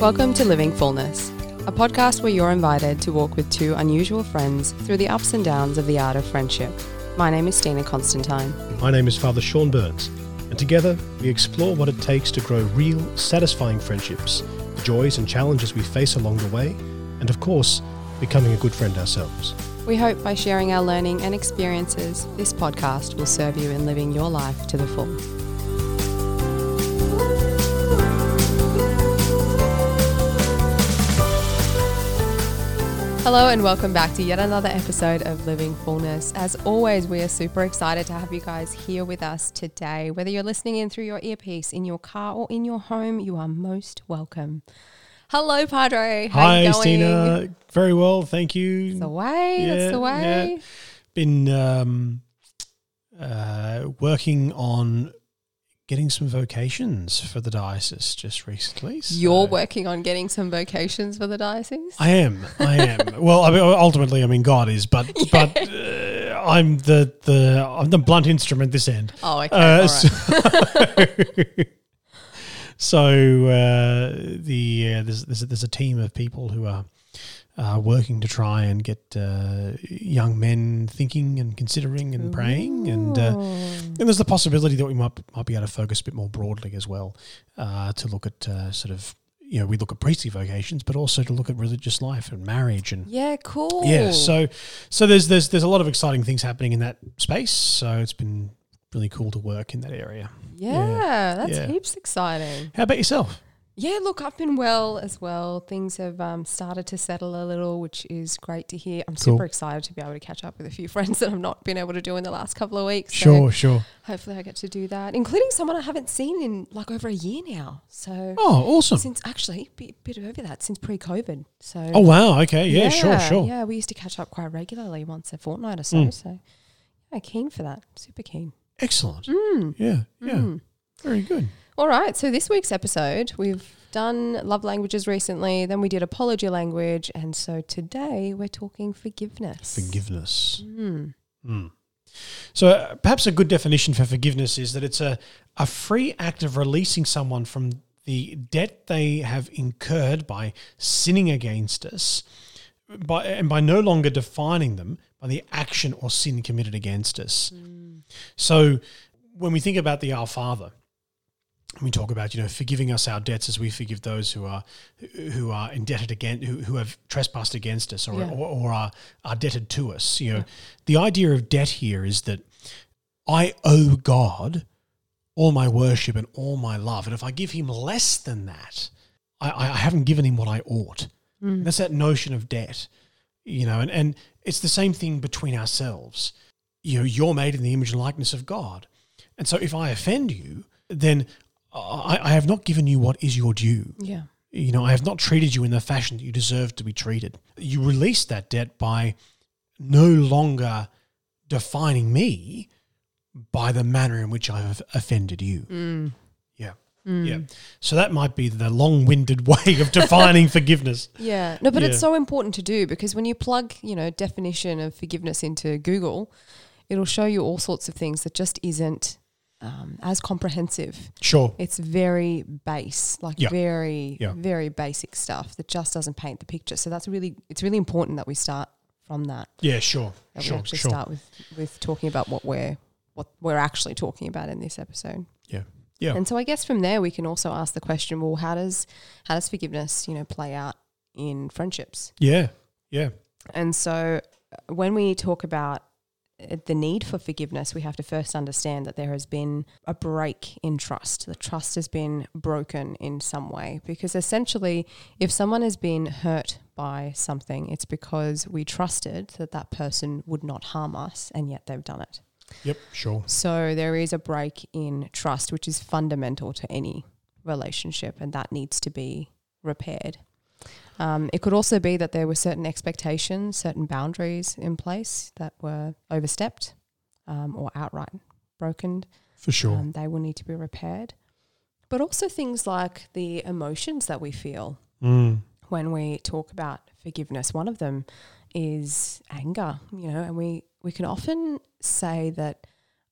Welcome to Living Fullness, a podcast where you're invited to walk with two unusual friends through the ups and downs of the art of friendship. My name is Stina Constantine. My name is Father Sean Burns, and together we explore what it takes to grow real, satisfying friendships, the joys and challenges we face along the way, and of course, becoming a good friend ourselves. We hope by sharing our learning and experiences, this podcast will serve you in living your life to the full. Hello and welcome back to yet another episode of Living Fullness. As always, we are super excited to have you guys here with us today. Whether you're listening in through your earpiece, in your car, or in your home, you are most welcome. Hello, Padre. How Hi, you going? Stina. Very well, thank you. It's the way. that's the way. yeah. Been um, uh, working on getting some vocations for the diocese just recently. so- You're working on getting some vocations for the diocese. I am. I am. well, I mean, ultimately, I mean, God is, but but uh, I'm the the I'm the blunt instrument this end. oh, okay. Uh, all so right. so, uh, the uh, there's, there's there's a team of people who are uh, working to try and get uh, young men thinking and considering and praying, and uh, and there's the possibility that we might might be able to focus a bit more broadly as well uh, to look at uh, sort of you know we look at priestly vocations, but also to look at religious life and marriage and yeah, cool. yeah, so so there's there's there's a lot of exciting things happening in that space. So it's been really cool to work in that area. yeah, that's yeah. heaps exciting. How about yourself? Yeah, look, I've been well as well. Things have um, started to settle a little, which is great to hear. I'm Cool. super excited to be able to catch up with a few friends that I've not been able to do in the last couple of weeks. So Sure, sure. hopefully, I get to do that, including someone I haven't seen in like over a year now. So Oh, awesome. since actually a bit over that since pre-COVID. So Oh wow. Okay. Yeah. sure. Sure. Yeah, we used to catch up quite regularly, once a fortnight or so. Mm. So yeah, keen for that. Super keen. Excellent. Mm. Yeah. Yeah. Mm. Very good. All right. So this week's episode, we've done love languages recently. Then we did apology language, and so today we're talking forgiveness. Forgiveness. Mm. Mm. So uh, perhaps a good definition for forgiveness is that it's a a free act of releasing someone from the debt they have incurred by sinning against us, by and by no longer defining them by the action or sin committed against us. So when we think about the Our Father, we talk about you know forgiving us our debts as we forgive those who are who are indebted against who, who have trespassed against us or, Yeah. or, or are, are debted to us. You know, the idea of debt here is that I owe God all my worship and all my love, and if I give Him less than that, I, I haven't given Him what I ought. Mm. That's that notion of debt, you know, and, and it's the same thing between ourselves. You know, you're made in the image and likeness of God. And so if I offend you, then I, I have not given you what is your due. Yeah. You know, I have not treated you in the fashion that you deserve to be treated. You release that debt by no longer defining me by the manner in which I have offended you. Mm. Yeah. Mm. Yeah. So that might be the long winded way of defining forgiveness. Yeah. No, but it's so important to do because when you plug, you know, definition of forgiveness into Google, it'll show you all sorts of things that just isn't um, as comprehensive. Sure. It's very base, like Yeah. very, Yeah. very basic stuff that just doesn't paint the picture. So that's really, it's really important that we start from that. Yeah, sure. That sure. we actually sure. start with with talking about what we're what we're actually talking about in this episode. Yeah. Yeah. And so I guess from there we can also ask the question, well, how does how does forgiveness, you know, play out in friendships? Yeah. Yeah. And so uh, when we talk about the need for forgiveness, we have to first understand that there has been a break in trust. The trust has been broken in some way because essentially, if someone has been hurt by something, it's because we trusted that that person would not harm us, and yet they've done it. Yep. Sure. So there is a break in trust, which is fundamental to any relationship, and that needs to be repaired. Um, it could also be that there were certain expectations, certain boundaries in place that were overstepped um, or outright broken. For sure. Um, they will need to be repaired. But also things like the emotions that we feel mm. when we talk about forgiveness. One of them is anger, you know, and we, we can often say that,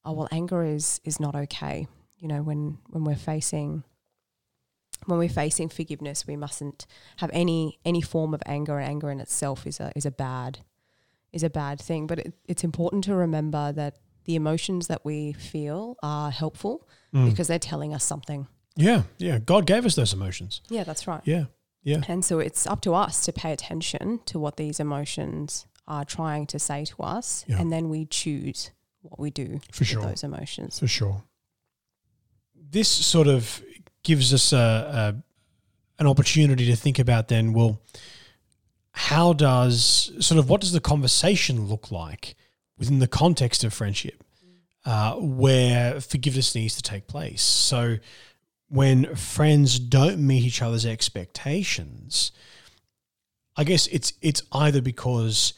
oh, well, anger is, is not okay, you know, when, when we're facing when we're facing forgiveness, we mustn't have any any form of anger. and Anger in itself is a is a bad is a bad thing. But it, it's important to remember that the emotions that we feel are helpful Mm. because they're telling us something. Yeah, yeah. God gave us those emotions. Yeah, that's right. Yeah, yeah. And so it's up to us to pay attention to what these emotions are trying to say to us, Yeah. and then we choose what we do For with sure. those emotions. For sure. This sort of gives us a, a an opportunity to think about then, well, how does sort of what does the conversation look like within the context of friendship uh, where forgiveness needs to take place? So when friends don't meet each other's expectations, I guess it's it's either because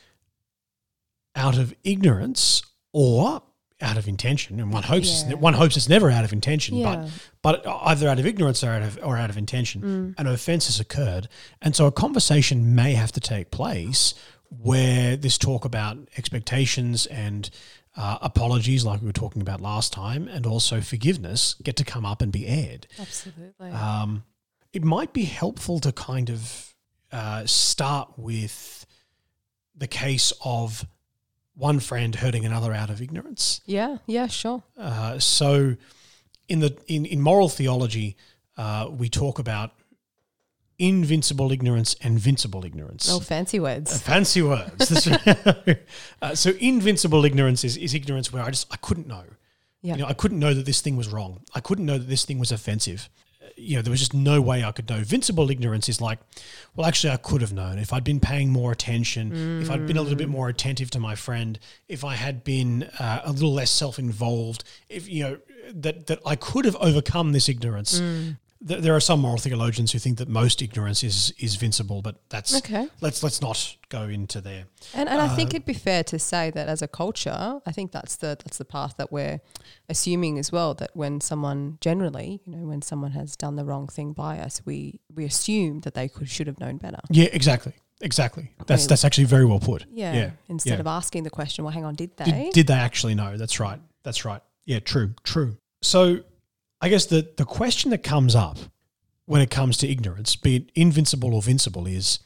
out of ignorance or out of intention, and one hopes Yeah. it's, one hopes it's never out of intention, Yeah. but but either out of ignorance or out of or out of intention, Mm. an offence has occurred, and so a conversation may have to take place where this talk about expectations and uh, apologies, like we were talking about last time, and also forgiveness get to come up and be aired. Absolutely. Um, it might be helpful to kind of uh, start with the case of one friend hurting another out of ignorance. yeah, yeah, sure. Uh, so, in the in, in moral theology, uh, we talk about invincible ignorance and vincible ignorance. Oh, fancy Uh, words. fancy words. Uh, so, invincible ignorance is, is ignorance where I just I couldn't know. Yeah. You know, I couldn't know that this thing was wrong. I couldn't know that this thing was offensive. You know, there was just no way I could know. Vincible ignorance is like, well, actually, I could have known if I'd been paying more attention, if I'd been a little bit more attentive to my friend, if I had been uh, a little less self-involved, if you know that that I could have overcome this ignorance. Th- There are some moral theologians who think that most ignorance is is vincible, but that's Okay. let's let's not go into there. And and I Uh, think it'd be fair to say that as a culture, I think that's the that's the path that we're assuming as well. That when someone generally, you know, when someone has done the wrong thing by us, we we assume that they could should have known better. Yeah, exactly, exactly. That's that's actually very well put. Yeah. yeah. Instead yeah. of asking the question, well, hang on, did they? Did, did they actually know? That's right. That's right. Yeah, true, true. So, I guess the the question that comes up when it comes to ignorance, be it invincible or vincible, is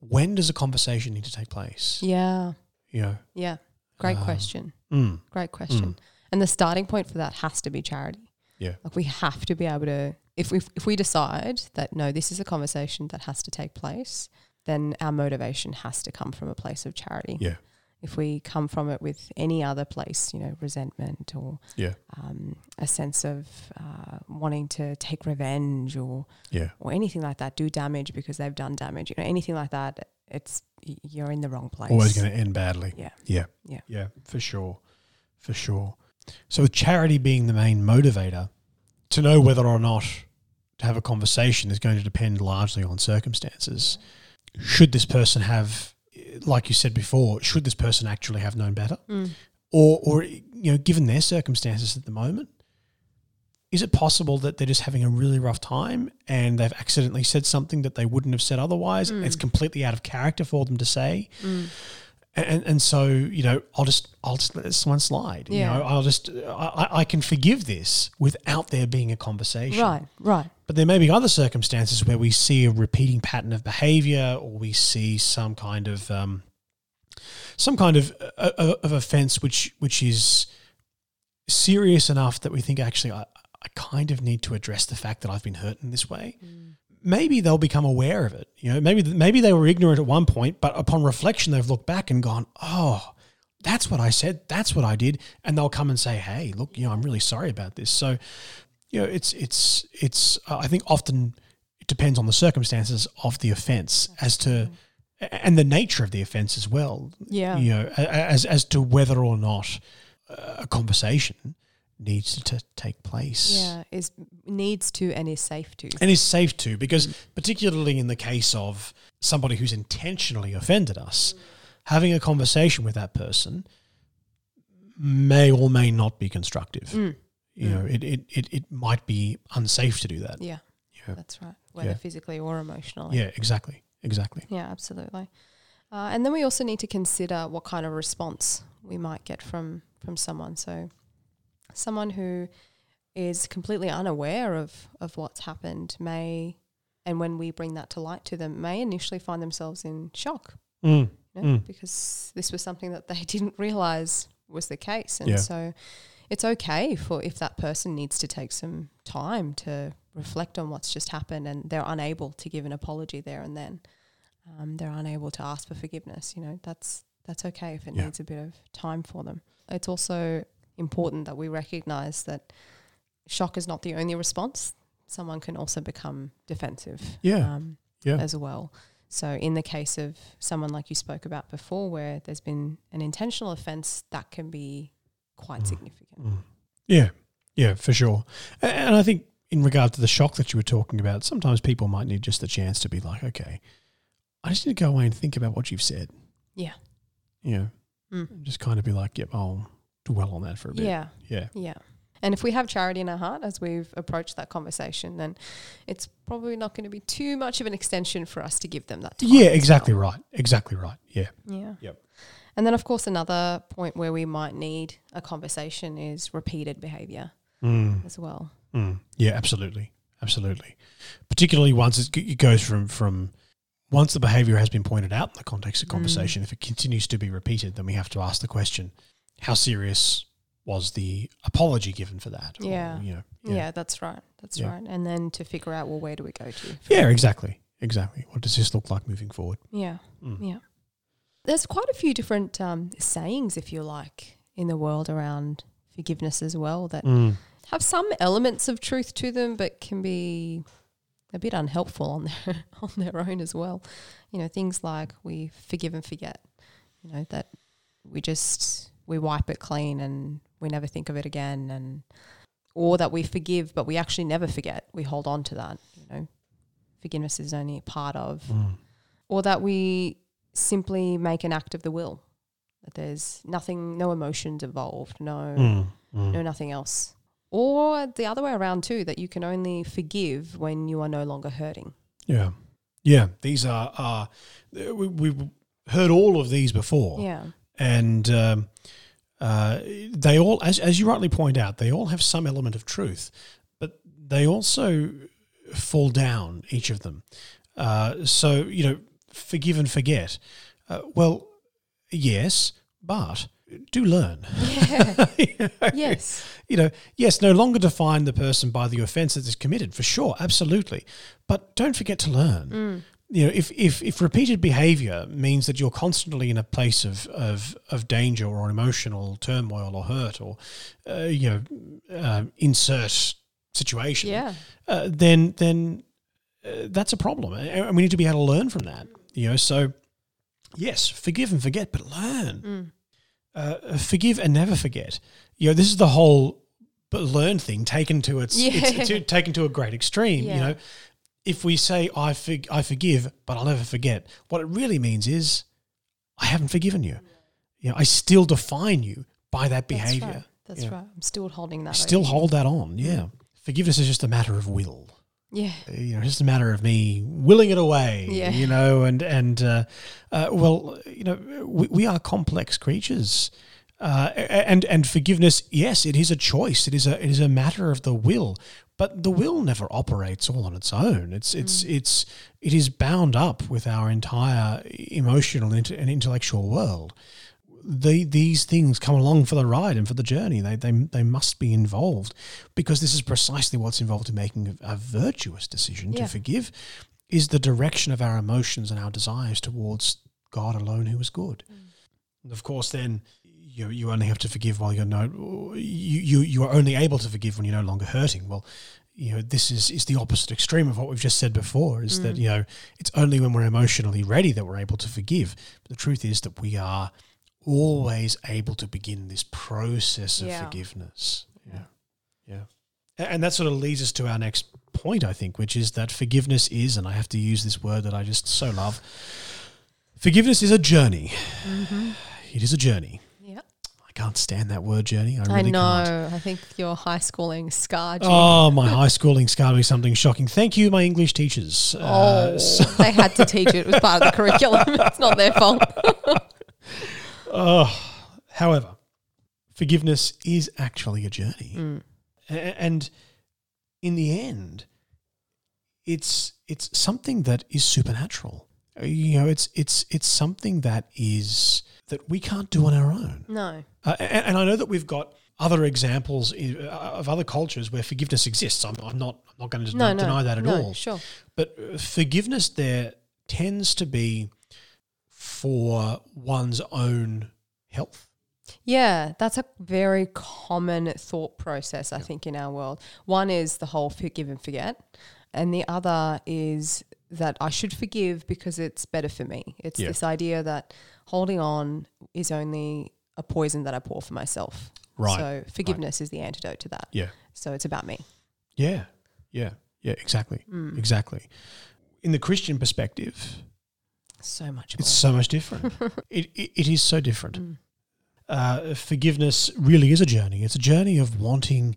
when does a conversation need to take place? yeah. You know, Yeah. Great Um, question. mm, Great question. And the starting point for that has to be charity. yeah, Like we have to be able to if we if we decide that no, this is a conversation that has to take place, then our motivation has to come from a place of charity. yeah, If we come from it with any other place, you know, resentment or yeah, um, a sense of uh, wanting to take revenge or yeah, or anything like that, do damage because they've done damage, you know, anything like that, it's you're in the wrong place. always going to end badly. Yeah. yeah, Yeah. yeah, for sure, for sure. So, with charity being the main motivator, to know whether or not to have a conversation is going to depend largely on circumstances. Should this person have, like you said before, should this person actually have known better, Mm. or, or you know, given their circumstances at the moment, is it possible that they're just having a really rough time and they've accidentally said something that they wouldn't have said otherwise? Mm. It's completely out of character for them to say Mm. And and so you know I'll just I'll just let this one slide. Yeah. You know I'll just I, I can forgive this without there being a conversation. Right, right. But there may be other circumstances where we see a repeating pattern of behaviour, or we see some kind of um, some kind of uh, of, of offence which which is serious enough that we think actually I, I kind of need to address the fact that I've been hurt in this way maybe they'll become aware of it. You know, maybe maybe they were ignorant at one point, but upon reflection, they've looked back and gone, "Oh, that's what I said. That's what I did," and they'll come and say, "Hey, look, you know, I'm really sorry about this." So, you know, it's it's it's. Uh, I think often it depends on the circumstances of the offence as to and the nature of the offence as well. Yeah. You know, as as to whether or not a conversation needs to t- take place Yeah, is needs to and is safe to. and is safe to because particularly in the case of somebody who's intentionally offended us having a conversation with that person may or may not be constructive Mm. you know it, it, it, it might be unsafe to do that Yeah, yeah that's right. Whether Yeah. physically or emotionally. yeah exactly exactly Yeah, absolutely. Uh, and then we also need to consider what kind of response we might get from from someone. So, someone who is completely unaware of of what's happened may and when we bring that to light to them may initially find themselves in shock Mm. you know, Mm. because this was something that they didn't realize was the case. And Yeah. so it's okay for if that person needs to take some time to reflect on what's just happened and they're unable to give an apology there and then. Um, they're unable to ask for forgiveness. You know, that's that's okay if it Yeah. needs a bit of time for them. It's also important that we recognize that shock is not the only response. Someone can also become defensive Yeah. um, Yeah. as well. So, in the case of someone like you spoke about before, where there's been an intentional offence, that can be quite Mm. significant. Mm. Yeah, yeah, for sure. And I think in regard to the shock that you were talking about, sometimes people might need just the chance to be like, okay, I just need to go away and think about what you've said. Yeah. You know, Mm. just kind of be like, yep, I'll dwell on that for a bit. Yeah, Yeah. yeah. And if we have charity in our heart as we've approached that conversation, then it's probably not going to be too much of an extension for us to give them that time. Yeah, exactly well. right. Exactly right. Yeah. Yeah. Yep. And then, of course, another point where we might need a conversation is repeated behaviour Mm. as well. Mm. Yeah, absolutely. Absolutely. Particularly once it, goes from, from once the behavior has been pointed out in the context of Mm. conversation, if it continues to be repeated, then we have to ask the question, how serious was the apology given for that? Or, Yeah. you know, Yeah, that's right. That's Yeah. right. And then to figure out, well, where do we go to? Yeah, exactly. Exactly. What does this look like moving forward? Yeah. Mm. Yeah. There's quite a few different um, sayings, if you like, in the world around forgiveness as well that Mm. have some elements of truth to them, but can be a bit unhelpful on their on their own as well. You know, things like we forgive and forget. You know that we just we wipe it clean and we never think of it again, and or that we forgive but we actually never forget. We hold on to that. You know, forgiveness is only a part of Mm. or that we simply make an act of the will. That there's nothing, no emotions involved, no, Mm. Mm. no nothing else. Or the other way around too, that you can only forgive when you are no longer hurting. Yeah. Yeah. These are, are we, we've heard all of these before. Yeah, and um, uh, they all, as as you rightly point out, they all have some element of truth, but they also fall down each of them. Uh, so you know, forgive and forget. Uh, well, yes, but do learn. yeah, yes, You know, yes, no longer define the person by the offence that is committed, for sure, absolutely. But don't forget to learn mm. You know, if, if, if repeated behavior means that you're constantly in a place of, of, of danger or emotional turmoil or hurt or, uh, you know, um, insert situation, yeah, uh, then, then uh, that's a problem. And we need to be able to learn from that, you know. So, yes, forgive and forget, but learn. mm. Uh, forgive and never forget. You know, this is the whole but learn thing taken to its, Yeah. it's, it's taken to a great extreme. You know, if we say I forg I forgive, but I'll never forget, what it really means is I haven't forgiven you. You know, I still define you by that That's behavior. right. That's Yeah. right. I'm still holding that. I still hold that on. Yeah, forgiveness is just a matter of will. Yeah, You know, it's just a matter of me willing it away. Yeah. You know, and and uh, uh, well, you know, we, we are complex creatures. Uh, and and forgiveness, yes, it is a choice. It is a it is a matter of the will, but the will never operates all on its own. It's it's mm. it's it is bound up with our entire emotional and intellectual world. The, these things come along for the ride and for the journey. They, they, they must be involved because this is precisely what's involved in making a, a virtuous decision Yeah. to forgive is the direction of our emotions and our desires towards God alone who is good. Mm. And of course, then you you only have to forgive while you're no you, you you are only able to forgive when you're no longer hurting. Well, you know this is is the opposite extreme of what we've just said before. Is that Mm. you know it's only when we're emotionally ready that we're able to forgive. But the truth is that we are always able to begin this process of Yeah. forgiveness. Yeah, yeah, and that sort of leads us to our next point, I think, which is that forgiveness is, and I have to use this word that I just so love. Forgiveness is a journey. mm-hmm. It is a journey. I can't stand that word journey. I I really know. can't. I think your high schooling scarred you. Oh, my high schooling scarred me something shocking. Thank you, my English teachers. Uh, Oh, so- they had to teach it. It was part of the curriculum. It's not their fault. oh, however, forgiveness is actually a journey. Mm. And in the end, it's it's something that is supernatural. You know, it's it's it's something that is that we can't do on our own. No. Uh, and, and I know that we've got other examples uh, of other cultures where forgiveness exists. I'm, I'm not I'm not going to No, no. deny that at no, all. Sure. But uh, forgiveness there tends to be for one's own health. Yeah, that's a very common thought process, I think, in our world. One is the whole forgive and forget, and the other is that I should forgive because it's better for me. It's Yeah. this idea that holding on is only a poison that I pour for myself. Right, So forgiveness is the antidote to that. Yeah. So it's about me. Yeah. Yeah. Yeah. Exactly. Exactly. In the Christian perspective, So much more. it's so much different. it, it, it is so different. Uh, forgiveness really is a journey. It's a journey of wanting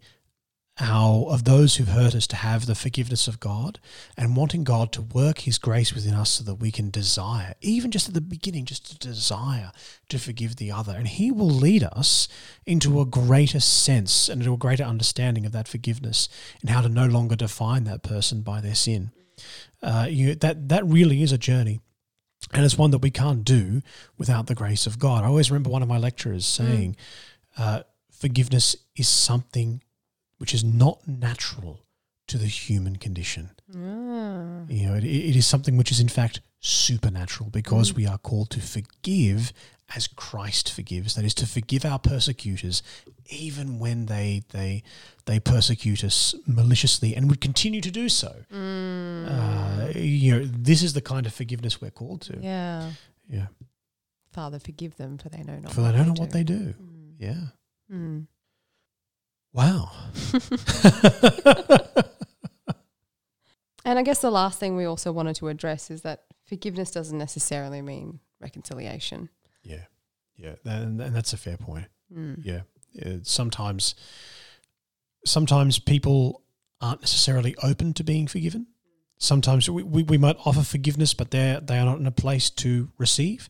our of those who've hurt us to have the forgiveness of God and wanting God to work His grace within us so that we can desire, even just at the beginning, just to desire to forgive the other, and He will lead us into a greater sense and into a greater understanding of that forgiveness and how to no longer define that person by their sin. Uh, you, that that really is a journey. And it's one that we can't do without the grace of God. I always remember one of my lecturers saying, uh, forgiveness is something which is not natural to the human condition. Ah. You know, it, it is something which is in fact supernatural because we are called to forgive as Christ forgives. That is to forgive our persecutors, even when they they they persecute us maliciously and would continue to do so. Uh, you know, this is the kind of forgiveness we're called to. Yeah. Yeah. Father, forgive them, for they know not. For they don't know what they do. Yeah. Wow. And I guess the last thing we also wanted to address is that forgiveness doesn't necessarily mean reconciliation. Yeah. Yeah. And, and that's a fair point. Mm. Yeah. Sometimes, sometimes people aren't necessarily open to being forgiven. Sometimes we, we, we might offer forgiveness, but they're, they are not in a place to receive.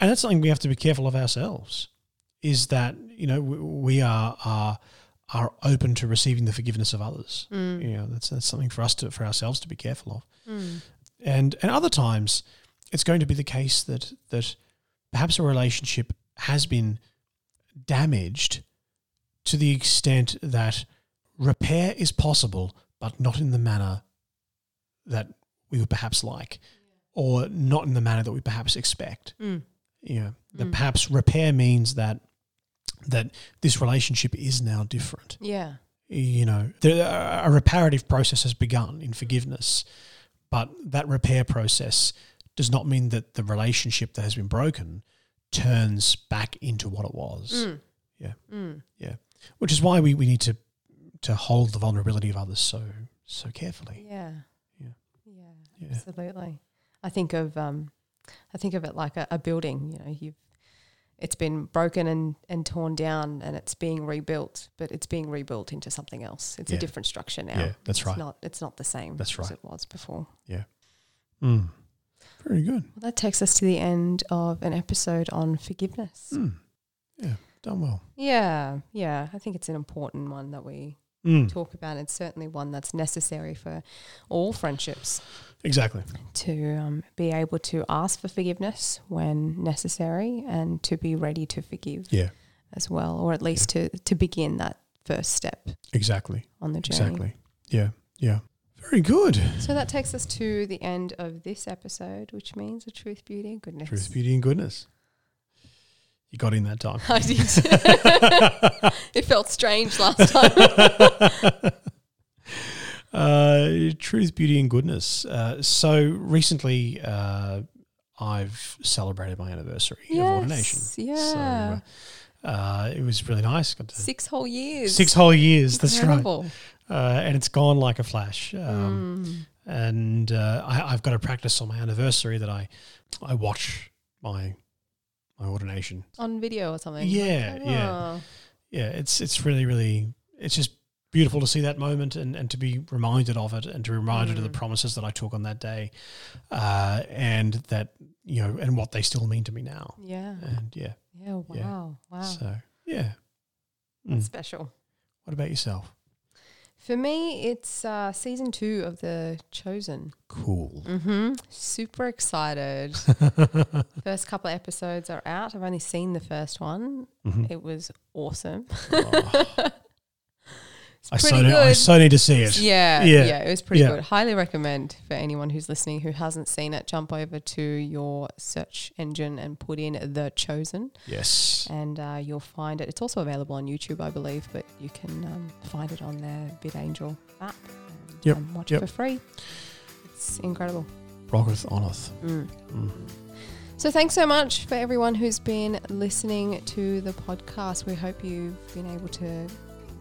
And that's something we have to be careful of ourselves is that, you know, we, we are, are, are open to receiving the forgiveness of others. Mm. You know, that's, that's something for us to, for ourselves to be careful of. Mm. and and other times it's going to be the case that that perhaps a relationship has been damaged to the extent that repair is possible but not in the manner that we would perhaps like or not in the manner that we perhaps expect Mm. you know that Mm. perhaps repair means that that this relationship is now different Yeah. you know, the, a reparative process has begun in forgiveness, but that repair process does not mean that the relationship that has been broken turns back into what it was. Mm. Yeah. Mm. Yeah, which is why we, we need to to hold the vulnerability of others so so carefully. Yeah. Yeah. Yeah. Yeah. Absolutely. I think of um, I think of it like a, a building. You know, you've it's been broken and, and torn down, and it's being rebuilt, but it's being rebuilt into something else. It's Yeah. a different structure now. Yeah, that's it's right. Not it's not the same. That's as right. it was before. Yeah. Mm. Very good. Well, that takes us to the end of an episode on forgiveness. Mm. Yeah, done well. Yeah, yeah. I think it's an important one that we Mm. talk about. It's certainly one that's necessary for all friendships Exactly. to um, be able to ask for forgiveness when necessary and to be ready to forgive Yeah, as well, or at least to, to begin that first step exactly. on the journey. Exactly. Yeah, yeah. Very good. So that takes us to the end of this episode, which means the truth, beauty, and goodness. Truth, beauty, and goodness. You got in that time. I did. it felt strange last time. uh, truth, beauty, and goodness. Uh, so recently, uh, I've celebrated my anniversary of ordination. yes, yeah. So uh, it was really nice. Got to Six whole years. six whole years. That's right. Uh, and it's gone like a flash. Um, Mm. And uh, I, I've got a practice on my anniversary that I I watch my my ordination. On video or something. Yeah, yeah. Oh. yeah, it's it's really really it's just beautiful to see that moment and, and to be reminded of it and to be reminded of the Mm. promises that I took on that day, uh, and that you know and what they still mean to me now. Yeah. And yeah, Yeah. Wow. Wow. so yeah. Mm. special. What about yourself? For me, it's uh, season two of The Chosen. Cool. Mm-hmm. Super excited. first couple of episodes are out. I've only seen the first one. Mhm. It was awesome. Oh, I, so need, I so need to see it. Yeah, Yeah. yeah, it was pretty Yeah. good. Highly recommend for anyone who's listening who hasn't seen it. Jump over to your search engine and put in The Chosen, Yes. and uh, you'll find it. It's also available on YouTube, I believe, but you can um, find it on their VidAngel app and Yep, um, watch yep. it for free. It's incredible. Rocketh Oneth. Mm. Mm. So thanks so much for everyone who's been listening to the podcast. We hope you've been able to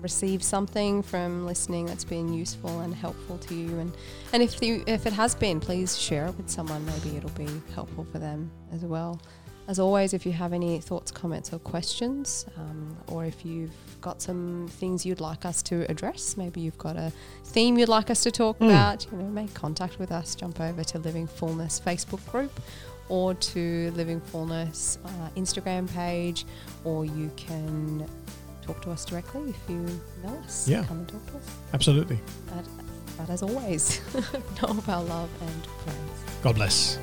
receive something from listening that's been useful and helpful to you. And and if you if it has been, please share it with someone. Maybe it'll be helpful for them as well. As always, if you have any thoughts, comments, or questions, um, or if you've got some things you'd like us to address, maybe you've got a theme you'd like us to talk Mm. about, you know, make contact with us. Jump over to Living Fullness Facebook group or to Living Fullness uh, Instagram page, or you can talk to us directly if you know us. Yeah. Come and talk to us. Absolutely. But, but as always, know of our love and praise. God bless.